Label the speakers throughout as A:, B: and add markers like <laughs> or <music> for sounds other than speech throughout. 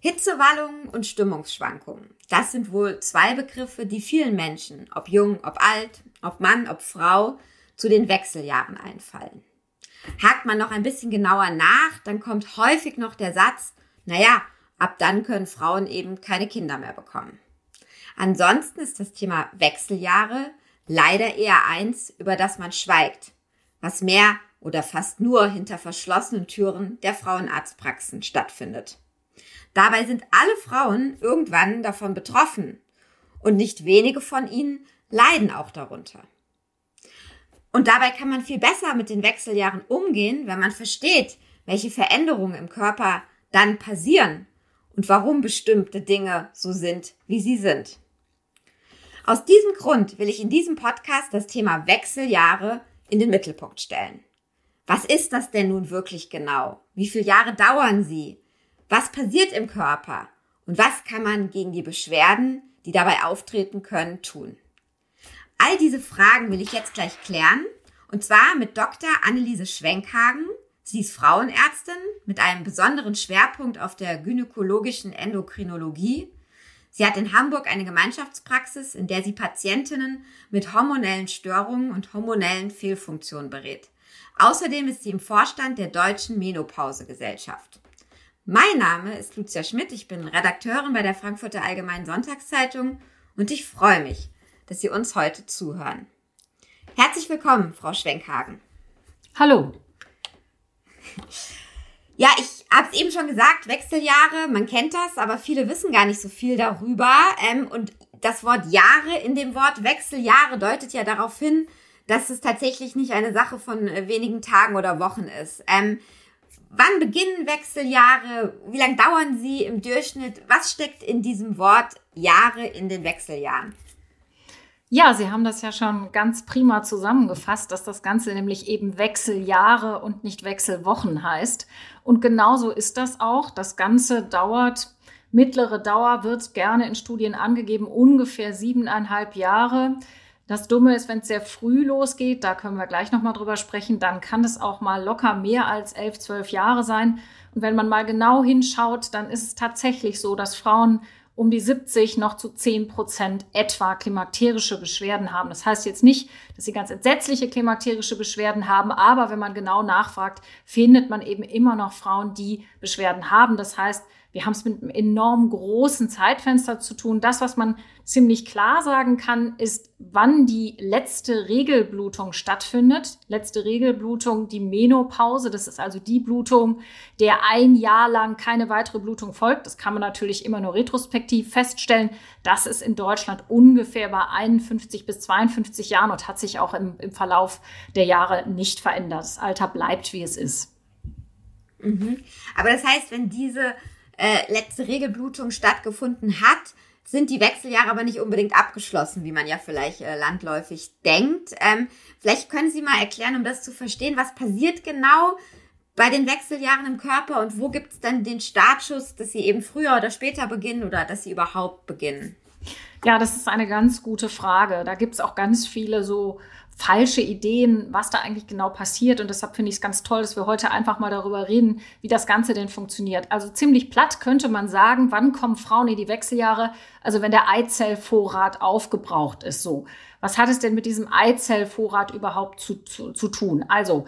A: Hitzewallungen und Stimmungsschwankungen. Das sind wohl zwei Begriffe, die vielen Menschen, ob jung, ob alt, ob Mann, ob Frau, zu den Wechseljahren einfallen. Hakt man noch ein bisschen genauer nach, dann kommt häufig noch der Satz, naja, ab dann können Frauen eben keine Kinder mehr bekommen. Ansonsten ist das Thema Wechseljahre leider eher eins, über das man schweigt, was mehr oder fast nur hinter verschlossenen Türen der Frauenarztpraxen stattfindet. Dabei sind alle Frauen irgendwann davon betroffen und nicht wenige von ihnen leiden auch darunter. Und dabei kann man viel besser mit den Wechseljahren umgehen, wenn man versteht, welche Veränderungen im Körper dann passieren und warum bestimmte Dinge so sind, wie sie sind. Aus diesem Grund will ich in diesem Podcast das Thema Wechseljahre in den Mittelpunkt stellen. Was ist das denn nun wirklich genau? Wie viele Jahre dauern sie? Was passiert im Körper? Und was kann man gegen die Beschwerden, die dabei auftreten können, tun? All diese Fragen will ich jetzt gleich klären. Und zwar mit Dr. Anneliese Schwenkhagen. Sie ist Frauenärztin mit einem besonderen Schwerpunkt auf der gynäkologischen Endokrinologie. Sie hat in Hamburg eine Gemeinschaftspraxis, in der sie Patientinnen mit hormonellen Störungen und hormonellen Fehlfunktionen berät. Außerdem ist sie im Vorstand der Deutschen Menopausegesellschaft. Mein Name ist Lucia Schmidt, ich bin Redakteurin bei der Frankfurter Allgemeinen Sonntagszeitung und ich freue mich, dass Sie uns heute zuhören. Herzlich willkommen, Frau Schwenkhagen.
B: Hallo.
A: Ja, ich habe es eben schon gesagt, Wechseljahre, man kennt das, aber viele wissen gar nicht so viel darüber. Ähm, und das Wort Jahre in dem Wort Wechseljahre deutet ja darauf hin, dass es tatsächlich nicht eine Sache von äh, wenigen Tagen oder Wochen ist. Ähm, Wann beginnen Wechseljahre? Wie lange dauern sie im Durchschnitt? Was steckt in diesem Wort Jahre in den Wechseljahren?
B: Ja, Sie haben das ja schon ganz prima zusammengefasst, dass das Ganze nämlich eben Wechseljahre und nicht Wechselwochen heißt. Und genauso ist das auch. Das Ganze dauert, mittlere Dauer wird gerne in Studien angegeben, ungefähr siebeneinhalb Jahre. Das Dumme ist, wenn es sehr früh losgeht, da können wir gleich nochmal drüber sprechen, dann kann es auch mal locker mehr als elf, zwölf Jahre sein. Und wenn man mal genau hinschaut, dann ist es tatsächlich so, dass Frauen um die 70 noch zu 10 Prozent etwa klimakterische Beschwerden haben. Das heißt jetzt nicht, dass sie ganz entsetzliche klimakterische Beschwerden haben, aber wenn man genau nachfragt, findet man eben immer noch Frauen, die Beschwerden haben. Das heißt, wir haben es mit einem enorm großen Zeitfenster zu tun. Das, was man ziemlich klar sagen kann, ist, wann die letzte Regelblutung stattfindet. Letzte Regelblutung, die Menopause. Das ist also die Blutung, der ein Jahr lang keine weitere Blutung folgt. Das kann man natürlich immer nur retrospektiv feststellen. Das ist in Deutschland ungefähr bei 51 bis 52 Jahren und hat sich auch im, im Verlauf der Jahre nicht verändert. Das Alter bleibt, wie es ist.
A: Mhm. Aber das heißt, wenn diese äh, letzte Regelblutung stattgefunden hat, sind die Wechseljahre aber nicht unbedingt abgeschlossen, wie man ja vielleicht äh, landläufig denkt. Ähm, vielleicht können Sie mal erklären, um das zu verstehen, was passiert genau bei den Wechseljahren im Körper und wo gibt es dann den Startschuss, dass sie eben früher oder später beginnen oder dass sie überhaupt beginnen?
B: Ja, das ist eine ganz gute Frage. Da gibt es auch ganz viele so falsche Ideen, was da eigentlich genau passiert. Und deshalb finde ich es ganz toll, dass wir heute einfach mal darüber reden, wie das Ganze denn funktioniert. Also ziemlich platt könnte man sagen, wann kommen Frauen in die Wechseljahre? Also wenn der Eizellvorrat aufgebraucht ist. So, was hat es denn mit diesem Eizellvorrat überhaupt zu, zu, zu tun? Also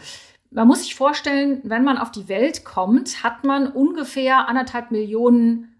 B: man muss sich vorstellen, wenn man auf die Welt kommt, hat man ungefähr anderthalb Millionen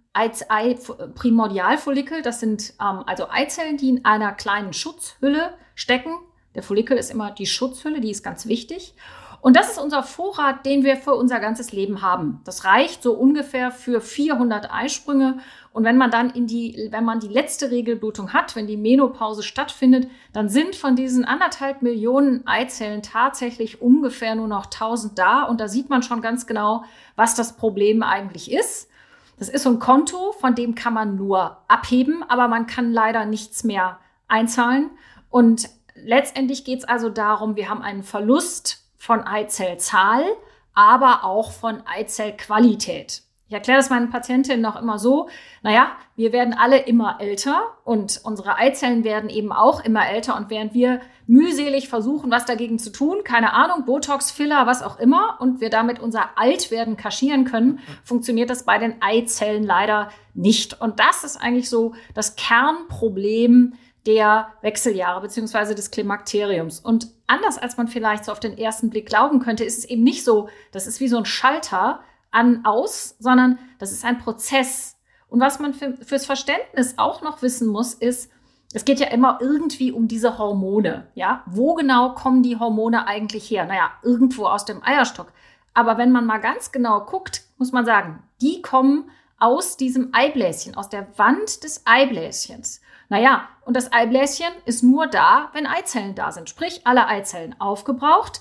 B: Primordialfollikel. Das sind ähm, also Eizellen, die in einer kleinen Schutzhülle stecken. Der Follikel ist immer die Schutzhülle, die ist ganz wichtig. Und das ist unser Vorrat, den wir für unser ganzes Leben haben. Das reicht so ungefähr für 400 Eisprünge. Und wenn man dann in die, wenn man die letzte Regelblutung hat, wenn die Menopause stattfindet, dann sind von diesen anderthalb Millionen Eizellen tatsächlich ungefähr nur noch 1000 da. Und da sieht man schon ganz genau, was das Problem eigentlich ist. Das ist so ein Konto, von dem kann man nur abheben, aber man kann leider nichts mehr einzahlen. Und letztendlich geht es also darum, wir haben einen Verlust von Eizellzahl, aber auch von Eizellqualität. Ich erkläre das meinen Patientinnen noch immer so, naja, wir werden alle immer älter und unsere Eizellen werden eben auch immer älter und während wir mühselig versuchen, was dagegen zu tun, keine Ahnung, Botox, Filler, was auch immer, und wir damit unser Altwerden kaschieren können, funktioniert das bei den Eizellen leider nicht. Und das ist eigentlich so das Kernproblem der Wechseljahre beziehungsweise des Klimakteriums. Und anders als man vielleicht so auf den ersten Blick glauben könnte, ist es eben nicht so, das ist wie so ein Schalter, an, aus, sondern das ist ein Prozess. Und was man für, fürs Verständnis auch noch wissen muss, ist, es geht ja immer irgendwie um diese Hormone. Ja, wo genau kommen die Hormone eigentlich her? Naja, irgendwo aus dem Eierstock. Aber wenn man mal ganz genau guckt, muss man sagen, die kommen aus diesem Eibläschen, aus der Wand des Eibläschens. Naja, und das Eibläschen ist nur da, wenn Eizellen da sind. Sprich, alle Eizellen aufgebraucht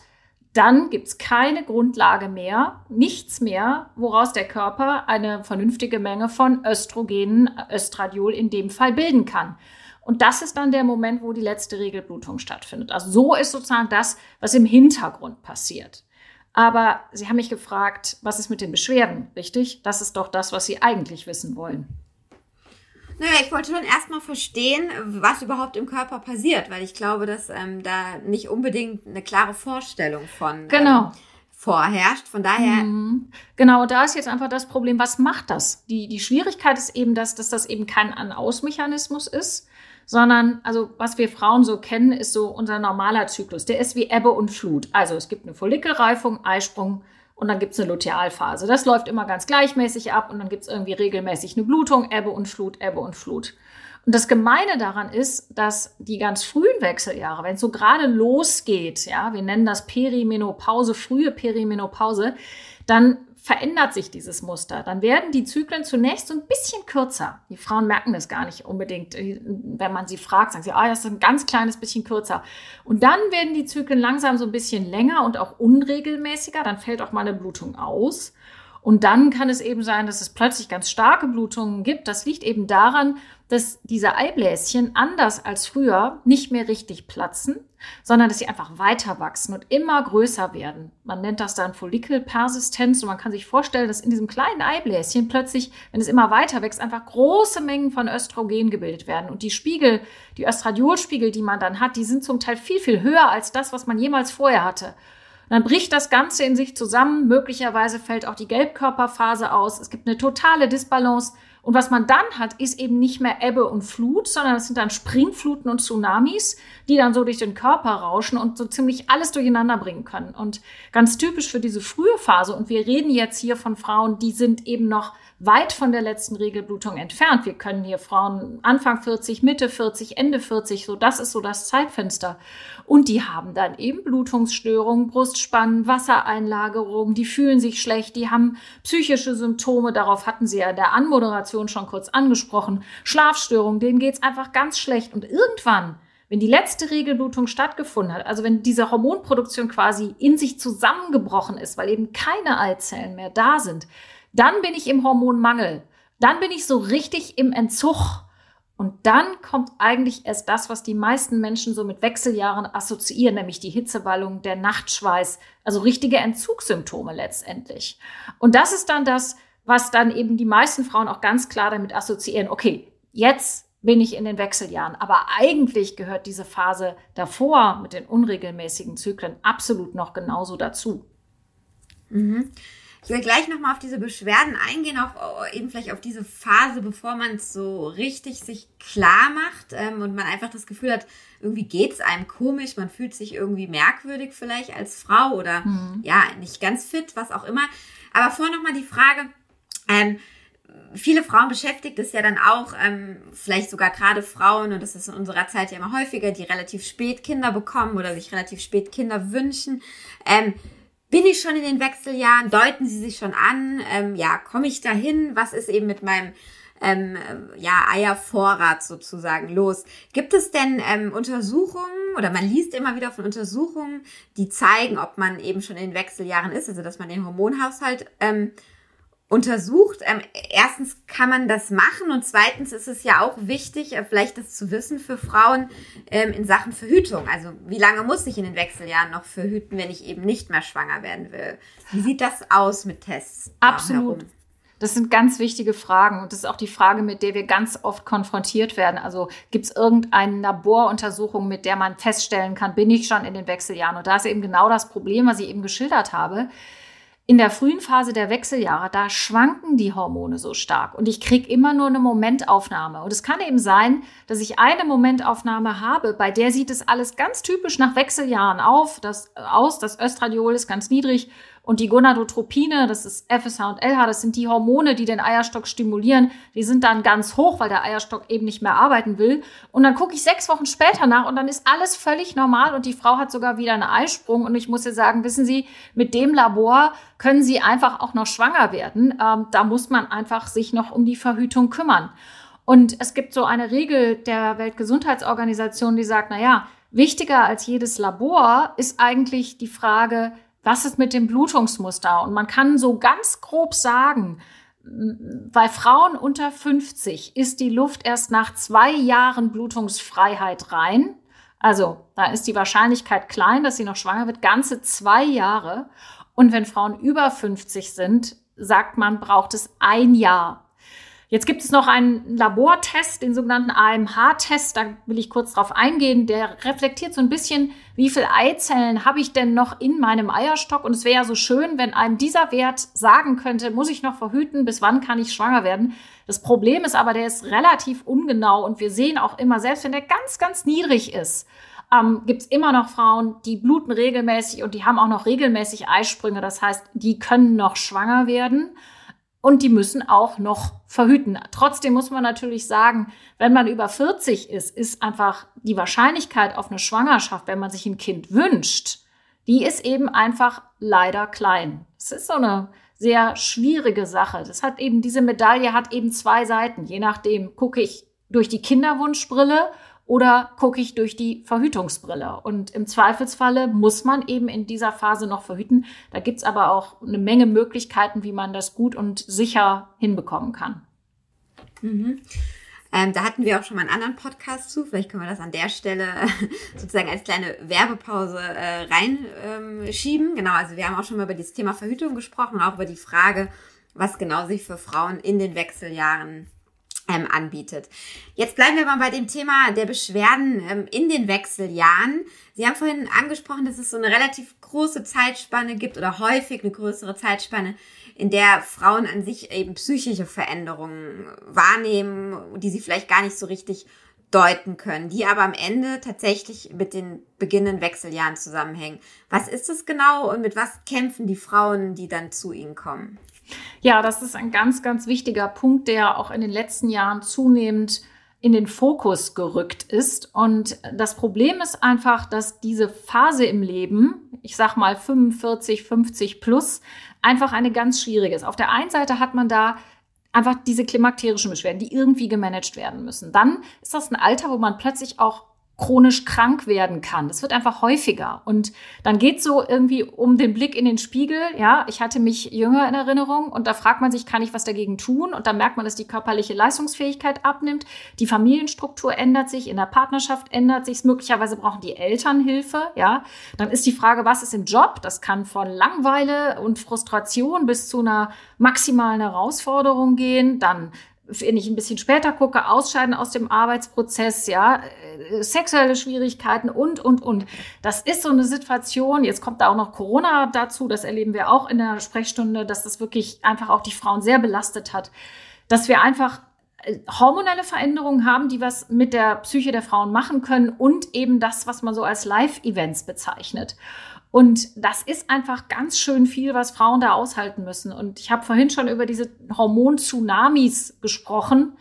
B: dann gibt es keine Grundlage mehr, nichts mehr, woraus der Körper eine vernünftige Menge von Östrogenen, Östradiol in dem Fall bilden kann. Und das ist dann der Moment, wo die letzte Regelblutung stattfindet. Also so ist sozusagen das, was im Hintergrund passiert. Aber Sie haben mich gefragt, was ist mit den Beschwerden, richtig? Das ist doch das, was Sie eigentlich wissen wollen.
A: Naja, ich wollte schon erstmal verstehen, was überhaupt im Körper passiert, weil ich glaube, dass ähm, da nicht unbedingt eine klare Vorstellung von
B: genau.
A: ähm, vorherrscht. Von daher. Mhm.
B: Genau, da ist jetzt einfach das Problem, was macht das? Die, die Schwierigkeit ist eben, dass, dass das eben kein An-Aus-Mechanismus ist, sondern, also was wir Frauen so kennen, ist so unser normaler Zyklus. Der ist wie Ebbe und Flut. Also es gibt eine Follikelreifung, Eisprung, und dann gibt es eine Lutealphase. Das läuft immer ganz gleichmäßig ab und dann gibt es irgendwie regelmäßig eine Blutung, Ebbe und Flut, Ebbe und Flut. Und das Gemeine daran ist, dass die ganz frühen Wechseljahre, wenn es so gerade losgeht, ja, wir nennen das Perimenopause, frühe Perimenopause, dann verändert sich dieses Muster. Dann werden die Zyklen zunächst so ein bisschen kürzer. Die Frauen merken das gar nicht unbedingt. Wenn man sie fragt, sagen sie, ah, das ist ein ganz kleines bisschen kürzer. Und dann werden die Zyklen langsam so ein bisschen länger und auch unregelmäßiger. Dann fällt auch mal eine Blutung aus. Und dann kann es eben sein, dass es plötzlich ganz starke Blutungen gibt. Das liegt eben daran, dass diese Eibläschen anders als früher nicht mehr richtig platzen, sondern dass sie einfach weiter wachsen und immer größer werden. Man nennt das dann Follikelpersistenz und man kann sich vorstellen, dass in diesem kleinen Eibläschen plötzlich, wenn es immer weiter wächst, einfach große Mengen von Östrogen gebildet werden. Und die Spiegel, die Östradiolspiegel, die man dann hat, die sind zum Teil viel, viel höher als das, was man jemals vorher hatte. Dann bricht das Ganze in sich zusammen. Möglicherweise fällt auch die Gelbkörperphase aus. Es gibt eine totale Disbalance. Und was man dann hat, ist eben nicht mehr Ebbe und Flut, sondern es sind dann Springfluten und Tsunamis, die dann so durch den Körper rauschen und so ziemlich alles durcheinander bringen können. Und ganz typisch für diese frühe Phase, und wir reden jetzt hier von Frauen, die sind eben noch weit von der letzten Regelblutung entfernt. Wir können hier Frauen Anfang 40, Mitte 40, Ende 40, so das ist so das Zeitfenster. Und die haben dann eben Blutungsstörungen, Brustspannen, Wassereinlagerungen, die fühlen sich schlecht, die haben psychische Symptome, darauf hatten sie ja in der Anmoderation schon kurz angesprochen, Schlafstörungen, denen geht's einfach ganz schlecht. Und irgendwann wenn die letzte Regelblutung stattgefunden hat, also wenn diese Hormonproduktion quasi in sich zusammengebrochen ist, weil eben keine Eizellen mehr da sind, dann bin ich im Hormonmangel. Dann bin ich so richtig im Entzug. Und dann kommt eigentlich erst das, was die meisten Menschen so mit Wechseljahren assoziieren, nämlich die Hitzewallung, der Nachtschweiß, also richtige Entzugssymptome letztendlich. Und das ist dann das, was dann eben die meisten Frauen auch ganz klar damit assoziieren. Okay, jetzt bin ich in den Wechseljahren. Aber eigentlich gehört diese Phase davor mit den unregelmäßigen Zyklen absolut noch genauso dazu.
A: Mhm. Ich will gleich nochmal auf diese Beschwerden eingehen, auch oh, eben vielleicht auf diese Phase, bevor man es so richtig sich klar macht ähm, und man einfach das Gefühl hat, irgendwie geht es einem komisch, man fühlt sich irgendwie merkwürdig vielleicht als Frau oder mhm. ja, nicht ganz fit, was auch immer. Aber vorher nochmal die Frage, ähm, viele Frauen beschäftigt es ja dann auch, ähm, vielleicht sogar gerade Frauen, und das ist in unserer Zeit ja immer häufiger, die relativ spät Kinder bekommen oder sich relativ spät Kinder wünschen. Ähm, bin ich schon in den Wechseljahren? Deuten sie sich schon an? Ähm, ja, komme ich dahin? Was ist eben mit meinem ähm, ja, Eiervorrat sozusagen los? Gibt es denn ähm, Untersuchungen oder man liest immer wieder von Untersuchungen, die zeigen, ob man eben schon in den Wechseljahren ist, also dass man den Hormonhaushalt ähm, untersucht. Ähm, erstens kann man das machen und zweitens ist es ja auch wichtig, äh, vielleicht das zu wissen für Frauen ähm, in Sachen Verhütung. Also wie lange muss ich in den Wechseljahren noch verhüten, wenn ich eben nicht mehr schwanger werden will? Wie sieht das aus mit Tests?
B: Absolut. Das sind ganz wichtige Fragen und das ist auch die Frage, mit der wir ganz oft konfrontiert werden. Also gibt es irgendeine Laboruntersuchung, mit der man feststellen kann, bin ich schon in den Wechseljahren? Und da ist eben genau das Problem, was ich eben geschildert habe in der frühen Phase der Wechseljahre, da schwanken die Hormone so stark und ich kriege immer nur eine Momentaufnahme. Und es kann eben sein, dass ich eine Momentaufnahme habe, bei der sieht es alles ganz typisch nach Wechseljahren auf, das, aus. Das Östradiol ist ganz niedrig und die Gonadotropine, das ist FSH und LH, das sind die Hormone, die den Eierstock stimulieren. Die sind dann ganz hoch, weil der Eierstock eben nicht mehr arbeiten will. Und dann gucke ich sechs Wochen später nach und dann ist alles völlig normal und die Frau hat sogar wieder einen Eisprung. Und ich muss ihr sagen, wissen Sie, mit dem Labor können Sie einfach auch noch schwanger werden. Ähm, da muss man einfach sich noch um die Verhütung kümmern. Und es gibt so eine Regel der Weltgesundheitsorganisation, die sagt, na ja, wichtiger als jedes Labor ist eigentlich die Frage, was ist mit dem Blutungsmuster? Und man kann so ganz grob sagen, bei Frauen unter 50 ist die Luft erst nach zwei Jahren Blutungsfreiheit rein. Also da ist die Wahrscheinlichkeit klein, dass sie noch schwanger wird, ganze zwei Jahre. Und wenn Frauen über 50 sind, sagt man, braucht es ein Jahr. Jetzt gibt es noch einen Labortest, den sogenannten AMH-Test. Da will ich kurz drauf eingehen. Der reflektiert so ein bisschen, wie viele Eizellen habe ich denn noch in meinem Eierstock? Und es wäre ja so schön, wenn einem dieser Wert sagen könnte, muss ich noch verhüten, bis wann kann ich schwanger werden? Das Problem ist aber, der ist relativ ungenau und wir sehen auch immer, selbst wenn der ganz, ganz niedrig ist, ähm, gibt es immer noch Frauen, die bluten regelmäßig und die haben auch noch regelmäßig Eisprünge. Das heißt, die können noch schwanger werden und die müssen auch noch verhüten. Trotzdem muss man natürlich sagen, wenn man über 40 ist, ist einfach die Wahrscheinlichkeit auf eine Schwangerschaft, wenn man sich ein Kind wünscht, die ist eben einfach leider klein. Es ist so eine sehr schwierige Sache. Das hat eben, diese Medaille hat eben zwei Seiten. Je nachdem gucke ich durch die Kinderwunschbrille oder gucke ich durch die Verhütungsbrille? Und im Zweifelsfalle muss man eben in dieser Phase noch verhüten. Da gibt's aber auch eine Menge Möglichkeiten, wie man das gut und sicher hinbekommen kann.
A: Mhm. Ähm, da hatten wir auch schon mal einen anderen Podcast zu. Vielleicht können wir das an der Stelle <laughs> sozusagen als kleine Werbepause äh, reinschieben. Ähm, genau, also wir haben auch schon mal über das Thema Verhütung gesprochen, auch über die Frage, was genau sich für Frauen in den Wechseljahren ähm, anbietet. Jetzt bleiben wir mal bei dem Thema der Beschwerden ähm, in den Wechseljahren. Sie haben vorhin angesprochen, dass es so eine relativ große Zeitspanne gibt oder häufig eine größere Zeitspanne, in der Frauen an sich eben psychische Veränderungen wahrnehmen, die sie vielleicht gar nicht so richtig deuten können, die aber am Ende tatsächlich mit den beginnenden Wechseljahren zusammenhängen. Was ist es genau und mit was kämpfen die Frauen, die dann zu ihnen kommen?
B: Ja, das ist ein ganz, ganz wichtiger Punkt, der auch in den letzten Jahren zunehmend in den Fokus gerückt ist. Und das Problem ist einfach, dass diese Phase im Leben, ich sag mal 45, 50 plus, einfach eine ganz schwierige ist. Auf der einen Seite hat man da einfach diese klimakterischen Beschwerden, die irgendwie gemanagt werden müssen. Dann ist das ein Alter, wo man plötzlich auch chronisch krank werden kann. Das wird einfach häufiger. Und dann geht so irgendwie um den Blick in den Spiegel. Ja, ich hatte mich jünger in Erinnerung und da fragt man sich, kann ich was dagegen tun? Und dann merkt man, dass die körperliche Leistungsfähigkeit abnimmt. Die Familienstruktur ändert sich, in der Partnerschaft ändert sich. Möglicherweise brauchen die Eltern Hilfe. Ja, dann ist die Frage, was ist im Job? Das kann von Langweile und Frustration bis zu einer maximalen Herausforderung gehen. Dann wenn ich ein bisschen später gucke, Ausscheiden aus dem Arbeitsprozess, ja, äh, sexuelle Schwierigkeiten und, und, und. Das ist so eine Situation. Jetzt kommt da auch noch Corona dazu. Das erleben wir auch in der Sprechstunde, dass das wirklich einfach auch die Frauen sehr belastet hat, dass wir einfach äh, hormonelle Veränderungen haben, die was mit der Psyche der Frauen machen können und eben das, was man so als Live-Events bezeichnet. Und das ist einfach ganz schön viel, was Frauen da aushalten müssen. Und ich habe vorhin schon über diese Hormon-Tsunamis gesprochen.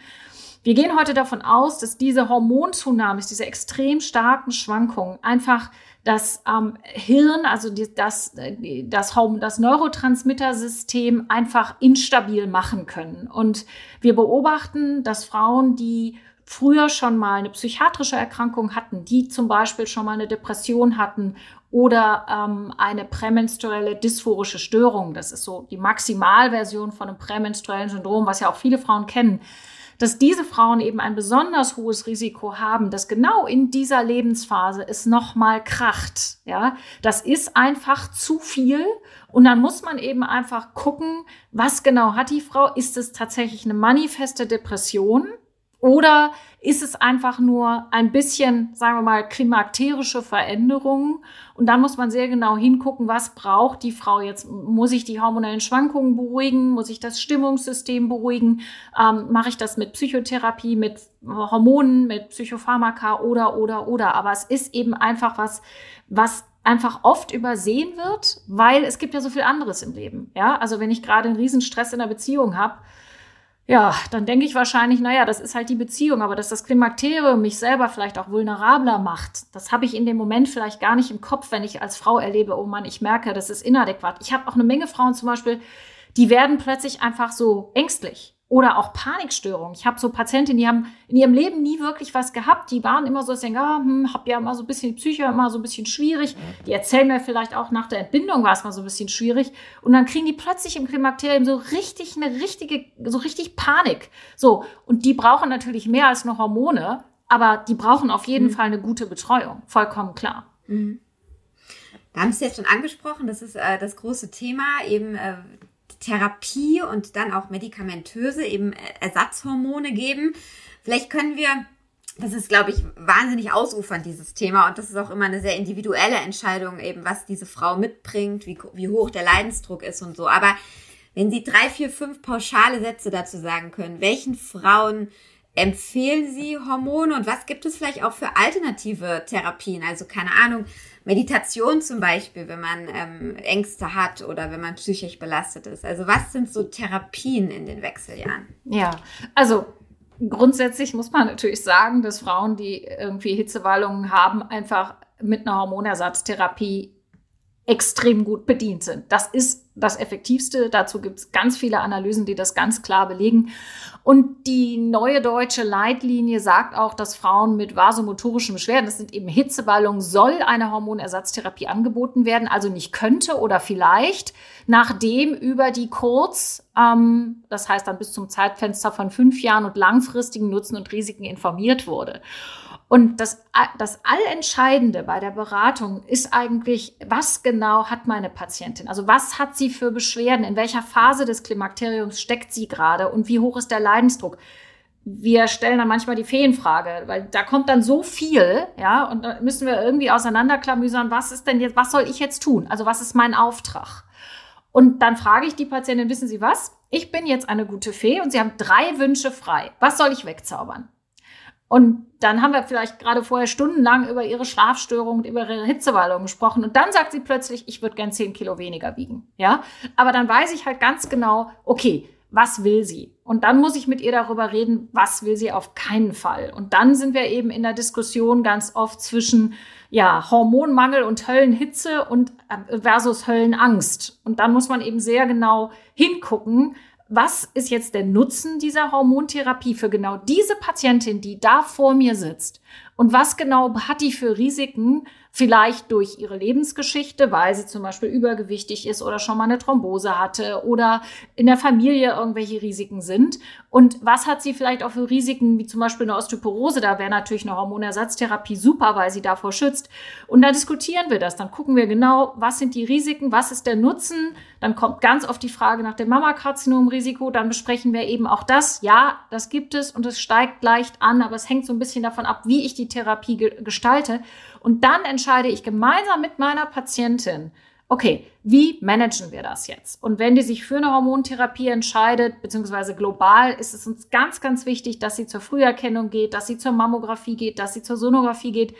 B: Wir gehen heute davon aus, dass diese Hormon-Tsunamis, diese extrem starken Schwankungen einfach das ähm, Hirn, also die, das, das, das Neurotransmittersystem einfach instabil machen können. Und wir beobachten, dass Frauen, die früher schon mal eine psychiatrische Erkrankung hatten, die zum Beispiel schon mal eine Depression hatten oder ähm, eine prämenstruelle dysphorische Störung. Das ist so die Maximalversion von einem prämenstruellen Syndrom, was ja auch viele Frauen kennen. dass diese Frauen eben ein besonders hohes Risiko haben, dass genau in dieser Lebensphase es nochmal kracht. Ja, das ist einfach zu viel. Und dann muss man eben einfach gucken, was genau hat die Frau? Ist es tatsächlich eine manifeste Depression? Oder ist es einfach nur ein bisschen, sagen wir mal, klimakterische Veränderungen? Und dann muss man sehr genau hingucken, was braucht die Frau jetzt? Muss ich die hormonellen Schwankungen beruhigen? Muss ich das Stimmungssystem beruhigen? Ähm, Mache ich das mit Psychotherapie, mit Hormonen, mit Psychopharmaka oder, oder, oder? Aber es ist eben einfach was, was einfach oft übersehen wird, weil es gibt ja so viel anderes im Leben. Ja, also wenn ich gerade einen Riesenstress in der Beziehung habe, ja, dann denke ich wahrscheinlich, naja, das ist halt die Beziehung, aber dass das Klimakterium mich selber vielleicht auch vulnerabler macht, das habe ich in dem Moment vielleicht gar nicht im Kopf, wenn ich als Frau erlebe, oh Mann, ich merke, das ist inadäquat. Ich habe auch eine Menge Frauen zum Beispiel, die werden plötzlich einfach so ängstlich. Oder auch Panikstörungen. Ich habe so Patientinnen, die haben in ihrem Leben nie wirklich was gehabt. Die waren immer so, dass sie denken, ah, hm, hab ja immer so ein bisschen die Psyche, immer so ein bisschen schwierig. Die erzählen mir vielleicht auch nach der Entbindung war es mal so ein bisschen schwierig. Und dann kriegen die plötzlich im Klimakterium so richtig eine richtige, so richtig Panik. So. Und die brauchen natürlich mehr als nur Hormone, aber die brauchen auf jeden mhm. Fall eine gute Betreuung. Vollkommen klar. Mhm.
A: Da haben Sie jetzt schon angesprochen, das ist äh, das große Thema, eben äh, Therapie und dann auch medikamentöse eben Ersatzhormone geben. Vielleicht können wir das ist, glaube ich, wahnsinnig ausufernd, dieses Thema. Und das ist auch immer eine sehr individuelle Entscheidung, eben was diese Frau mitbringt, wie, wie hoch der Leidensdruck ist und so. Aber wenn Sie drei, vier, fünf pauschale Sätze dazu sagen können, welchen Frauen empfehlen Sie Hormone und was gibt es vielleicht auch für alternative Therapien? Also keine Ahnung, Meditation zum Beispiel, wenn man ähm, Ängste hat oder wenn man psychisch belastet ist. Also was sind so Therapien in den Wechseljahren?
B: Ja, also grundsätzlich muss man natürlich sagen, dass Frauen, die irgendwie Hitzewallungen haben, einfach mit einer Hormonersatztherapie extrem gut bedient sind. Das ist das Effektivste. Dazu gibt es ganz viele Analysen, die das ganz klar belegen. Und die neue deutsche Leitlinie sagt auch, dass Frauen mit vasomotorischen Beschwerden, das sind eben Hitzeballungen, soll eine Hormonersatztherapie angeboten werden. Also nicht könnte oder vielleicht, nachdem über die kurz, ähm, das heißt dann bis zum Zeitfenster von fünf Jahren und langfristigen Nutzen und Risiken informiert wurde. Und das, das Allentscheidende bei der Beratung ist eigentlich, was genau hat meine Patientin? Also was hat sie für Beschwerden? In welcher Phase des Klimakteriums steckt sie gerade? Und wie hoch ist der Leidensdruck? Wir stellen dann manchmal die Feenfrage, weil da kommt dann so viel, ja, und da müssen wir irgendwie auseinanderklamüsern, was ist denn jetzt, was soll ich jetzt tun? Also was ist mein Auftrag? Und dann frage ich die Patientin, wissen Sie was? Ich bin jetzt eine gute Fee und Sie haben drei Wünsche frei. Was soll ich wegzaubern? Und dann haben wir vielleicht gerade vorher stundenlang über ihre Schlafstörung und über ihre Hitzewallung gesprochen. Und dann sagt sie plötzlich, ich würde gern zehn Kilo weniger wiegen. Ja, aber dann weiß ich halt ganz genau, okay, was will sie? Und dann muss ich mit ihr darüber reden, was will sie auf keinen Fall. Und dann sind wir eben in der Diskussion ganz oft zwischen, ja, Hormonmangel und Höllenhitze und äh, versus Höllenangst. Und dann muss man eben sehr genau hingucken, was ist jetzt der Nutzen dieser Hormontherapie für genau diese Patientin, die da vor mir sitzt? Und was genau hat die für Risiken, vielleicht durch ihre Lebensgeschichte, weil sie zum Beispiel übergewichtig ist oder schon mal eine Thrombose hatte oder in der Familie irgendwelche Risiken sind. Und was hat sie vielleicht auch für Risiken, wie zum Beispiel eine Osteoporose? Da wäre natürlich eine Hormonersatztherapie super, weil sie davor schützt. Und da diskutieren wir das. Dann gucken wir genau, was sind die Risiken, was ist der Nutzen. Dann kommt ganz oft die Frage nach dem Mammakarzinomrisiko. Dann besprechen wir eben auch das. Ja, das gibt es und es steigt leicht an, aber es hängt so ein bisschen davon ab, wie ich die Therapie ge gestalte. Und dann entscheide ich gemeinsam mit meiner Patientin, okay, wie managen wir das jetzt? Und wenn die sich für eine Hormontherapie entscheidet, beziehungsweise global, ist es uns ganz, ganz wichtig, dass sie zur Früherkennung geht, dass sie zur Mammographie geht, dass sie zur Sonographie geht.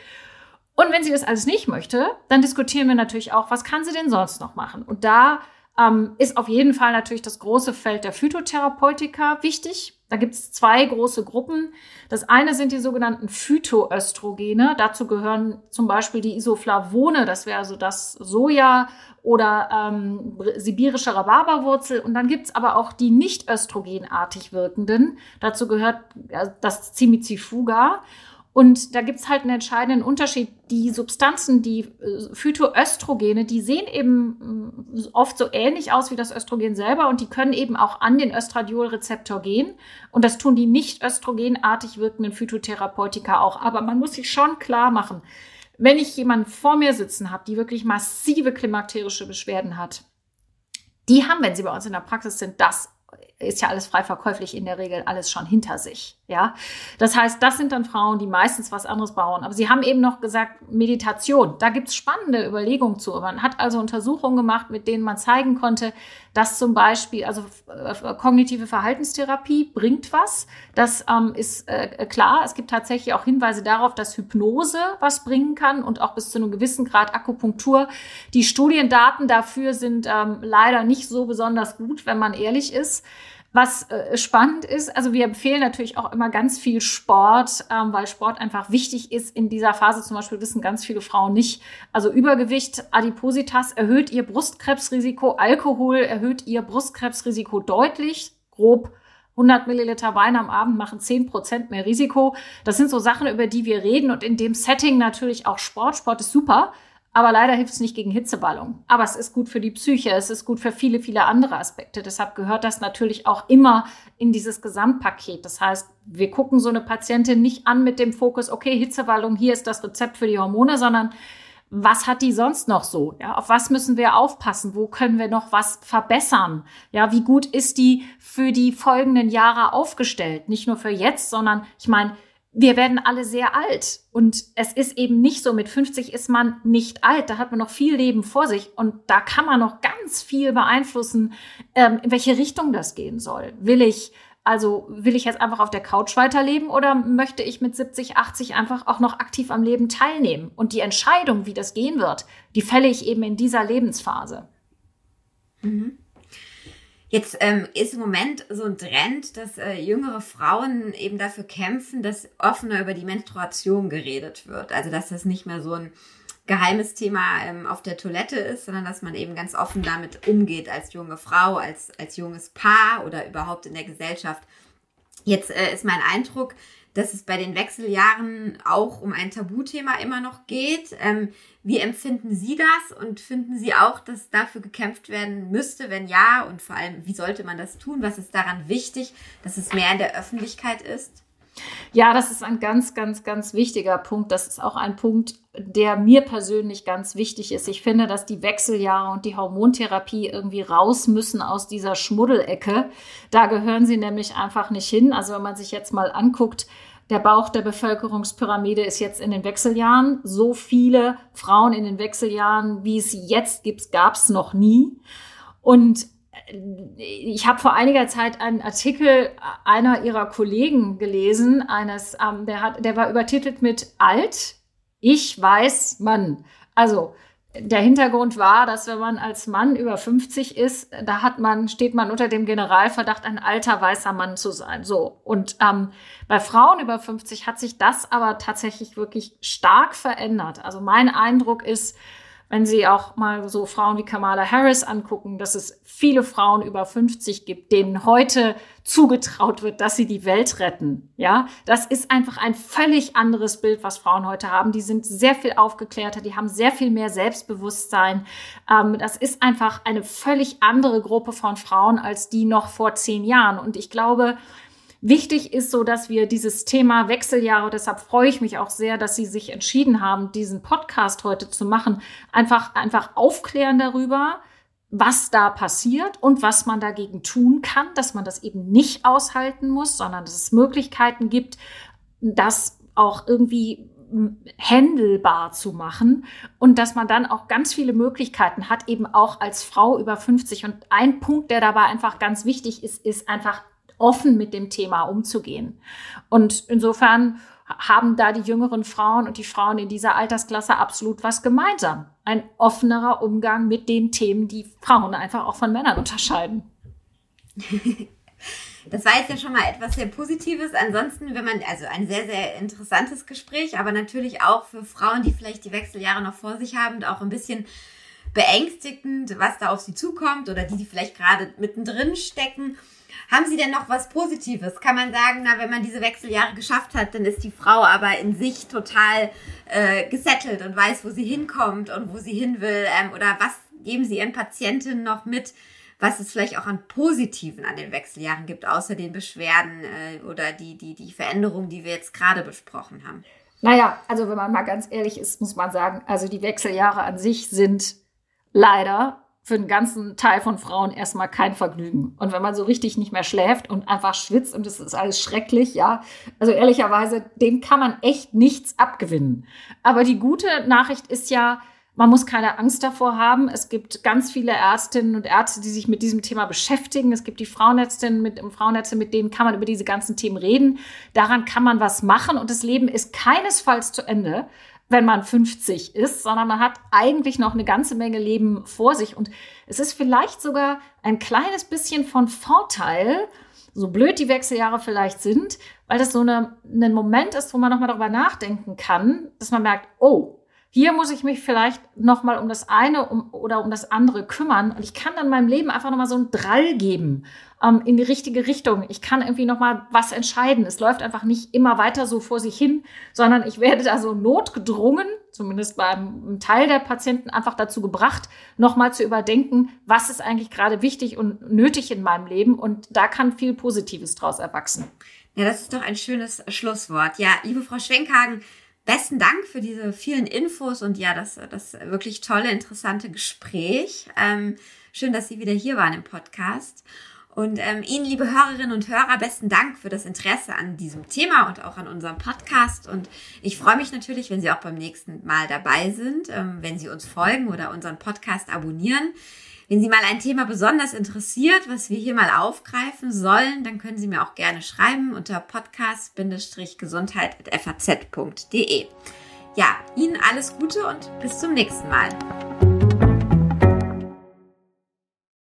B: Und wenn sie das alles nicht möchte, dann diskutieren wir natürlich auch, was kann sie denn sonst noch machen? Und da ähm, ist auf jeden Fall natürlich das große Feld der Phytotherapeutika wichtig. Da gibt es zwei große Gruppen. Das eine sind die sogenannten Phytoöstrogene. Dazu gehören zum Beispiel die Isoflavone, das wäre also das Soja oder ähm, sibirische Rhabarberwurzel. Und dann gibt es aber auch die nicht östrogenartig wirkenden. Dazu gehört das Cimizifuga. Und da gibt es halt einen entscheidenden Unterschied. Die Substanzen, die äh, Phytoöstrogene, die sehen eben äh, oft so ähnlich aus wie das Östrogen selber und die können eben auch an den Östradiolrezeptor gehen. Und das tun die nicht östrogenartig wirkenden Phytotherapeutika auch. Aber man muss sich schon klar machen, wenn ich jemanden vor mir sitzen habe, die wirklich massive klimakterische Beschwerden hat, die haben, wenn sie bei uns in der Praxis sind, das ist ja alles frei verkäuflich in der Regel alles schon hinter sich. Ja, das heißt, das sind dann Frauen, die meistens was anderes brauchen. Aber Sie haben eben noch gesagt, Meditation. Da gibt's spannende Überlegungen zu. Man hat also Untersuchungen gemacht, mit denen man zeigen konnte, dass zum Beispiel, also äh, kognitive Verhaltenstherapie bringt was. Das ähm, ist äh, klar. Es gibt tatsächlich auch Hinweise darauf, dass Hypnose was bringen kann und auch bis zu einem gewissen Grad Akupunktur. Die Studiendaten dafür sind ähm, leider nicht so besonders gut, wenn man ehrlich ist. Was äh, spannend ist, also wir empfehlen natürlich auch immer ganz viel Sport, ähm, weil Sport einfach wichtig ist. In dieser Phase zum Beispiel wissen ganz viele Frauen nicht. Also Übergewicht, Adipositas erhöht ihr Brustkrebsrisiko, Alkohol erhöht ihr Brustkrebsrisiko deutlich, grob 100 Milliliter Wein am Abend machen 10 Prozent mehr Risiko. Das sind so Sachen, über die wir reden und in dem Setting natürlich auch Sport. Sport ist super. Aber leider hilft es nicht gegen Hitzeballung. Aber es ist gut für die Psyche, es ist gut für viele, viele andere Aspekte. Deshalb gehört das natürlich auch immer in dieses Gesamtpaket. Das heißt, wir gucken so eine Patientin nicht an mit dem Fokus, okay, Hitzewallung, hier ist das Rezept für die Hormone, sondern was hat die sonst noch so? Ja, auf was müssen wir aufpassen? Wo können wir noch was verbessern? Ja, wie gut ist die für die folgenden Jahre aufgestellt? Nicht nur für jetzt, sondern ich meine, wir werden alle sehr alt. Und es ist eben nicht so, mit 50 ist man nicht alt. Da hat man noch viel Leben vor sich. Und da kann man noch ganz viel beeinflussen, ähm, in welche Richtung das gehen soll. Will ich, also will ich jetzt einfach auf der Couch weiterleben oder möchte ich mit 70, 80 einfach auch noch aktiv am Leben teilnehmen? Und die Entscheidung, wie das gehen wird, die fälle ich eben in dieser Lebensphase.
A: Mhm. Jetzt ähm, ist im Moment so ein Trend, dass äh, jüngere Frauen eben dafür kämpfen, dass offener über die Menstruation geredet wird. Also dass das nicht mehr so ein geheimes Thema ähm, auf der Toilette ist, sondern dass man eben ganz offen damit umgeht als junge Frau, als, als junges Paar oder überhaupt in der Gesellschaft. Jetzt äh, ist mein Eindruck, dass es bei den Wechseljahren auch um ein Tabuthema immer noch geht. Ähm, wie empfinden Sie das und finden Sie auch, dass dafür gekämpft werden müsste? Wenn ja, und vor allem, wie sollte man das tun? Was ist daran wichtig, dass es mehr in der Öffentlichkeit ist?
B: Ja, das ist ein ganz, ganz, ganz wichtiger Punkt. Das ist auch ein Punkt, der mir persönlich ganz wichtig ist. Ich finde, dass die Wechseljahre und die Hormontherapie irgendwie raus müssen aus dieser Schmuddelecke. Da gehören sie nämlich einfach nicht hin. Also wenn man sich jetzt mal anguckt, der Bauch der Bevölkerungspyramide ist jetzt in den Wechseljahren. So viele Frauen in den Wechseljahren, wie es jetzt gibt, gab es noch nie. Und ich habe vor einiger Zeit einen Artikel einer ihrer Kollegen gelesen, eines, ähm, der, hat, der war übertitelt mit Alt, ich weiß Mann. Also der Hintergrund war, dass wenn man als Mann über 50 ist, da hat man, steht man unter dem Generalverdacht, ein alter weißer Mann zu sein. So. Und ähm, bei Frauen über 50 hat sich das aber tatsächlich wirklich stark verändert. Also mein Eindruck ist, wenn Sie auch mal so Frauen wie Kamala Harris angucken, dass es viele Frauen über 50 gibt, denen heute zugetraut wird, dass sie die Welt retten. Ja, das ist einfach ein völlig anderes Bild, was Frauen heute haben. Die sind sehr viel aufgeklärter, die haben sehr viel mehr Selbstbewusstsein. Ähm, das ist einfach eine völlig andere Gruppe von Frauen als die noch vor zehn Jahren. Und ich glaube, Wichtig ist so, dass wir dieses Thema Wechseljahre, deshalb freue ich mich auch sehr, dass Sie sich entschieden haben, diesen Podcast heute zu machen, einfach, einfach aufklären darüber, was da passiert und was man dagegen tun kann, dass man das eben nicht aushalten muss, sondern dass es Möglichkeiten gibt, das auch irgendwie händelbar zu machen und dass man dann auch ganz viele Möglichkeiten hat, eben auch als Frau über 50. Und ein Punkt, der dabei einfach ganz wichtig ist, ist einfach offen mit dem Thema umzugehen. Und insofern haben da die jüngeren Frauen und die Frauen in dieser Altersklasse absolut was gemeinsam. Ein offenerer Umgang mit den Themen, die Frauen einfach auch von Männern unterscheiden. <laughs>
A: Das war jetzt ja schon mal etwas sehr Positives. Ansonsten, wenn man, also ein sehr, sehr interessantes Gespräch, aber natürlich auch für Frauen, die vielleicht die Wechseljahre noch vor sich haben und auch ein bisschen beängstigend, was da auf sie zukommt oder die, die vielleicht gerade mittendrin stecken. Haben Sie denn noch was Positives? Kann man sagen, na, wenn man diese Wechseljahre geschafft hat, dann ist die Frau aber in sich total äh, gesettelt und weiß, wo sie hinkommt und wo sie hin will? Ähm, oder was geben Sie Ihren Patientinnen noch mit, was es vielleicht auch an Positiven an den Wechseljahren gibt, außer den Beschwerden äh, oder die, die, die Veränderungen, die wir jetzt gerade besprochen haben?
B: Naja, also wenn man mal ganz ehrlich ist, muss man sagen, also die Wechseljahre an sich sind leider für den ganzen Teil von Frauen erstmal kein Vergnügen. Und wenn man so richtig nicht mehr schläft und einfach schwitzt und es ist alles schrecklich, ja, also ehrlicherweise, dem kann man echt nichts abgewinnen. Aber die gute Nachricht ist ja, man muss keine Angst davor haben. Es gibt ganz viele Ärztinnen und Ärzte, die sich mit diesem Thema beschäftigen. Es gibt die Frauenärztinnen mit Frauenärzte, mit denen kann man über diese ganzen Themen reden. Daran kann man was machen und das Leben ist keinesfalls zu Ende wenn man 50 ist, sondern man hat eigentlich noch eine ganze Menge Leben vor sich. Und es ist vielleicht sogar ein kleines bisschen von Vorteil, so blöd die Wechseljahre vielleicht sind, weil das so eine, ein Moment ist, wo man nochmal darüber nachdenken kann, dass man merkt, oh, hier muss ich mich vielleicht noch mal um das eine um, oder um das andere kümmern und ich kann dann meinem Leben einfach noch mal so einen Drall geben ähm, in die richtige Richtung. Ich kann irgendwie noch mal was entscheiden. Es läuft einfach nicht immer weiter so vor sich hin, sondern ich werde da so notgedrungen, zumindest beim Teil der Patienten einfach dazu gebracht, noch mal zu überdenken, was ist eigentlich gerade wichtig und nötig in meinem Leben und da kann viel Positives draus erwachsen.
A: Ja, das ist doch ein schönes Schlusswort. Ja, liebe Frau Schwenkhagen, besten Dank für diese vielen Infos und ja, das, das wirklich tolle, interessante Gespräch. Ähm, schön, dass Sie wieder hier waren im Podcast. Und ähm, Ihnen, liebe Hörerinnen und Hörer, besten Dank für das Interesse an diesem Thema und auch an unserem Podcast. Und ich freue mich natürlich, wenn Sie auch beim nächsten Mal dabei sind, ähm, wenn Sie uns folgen oder unseren Podcast abonnieren. Wenn Sie mal ein Thema besonders interessiert, was wir hier mal aufgreifen sollen, dann können Sie mir auch gerne schreiben unter podcast-gesundheit.faz.de. Ja, Ihnen alles Gute und bis zum nächsten Mal.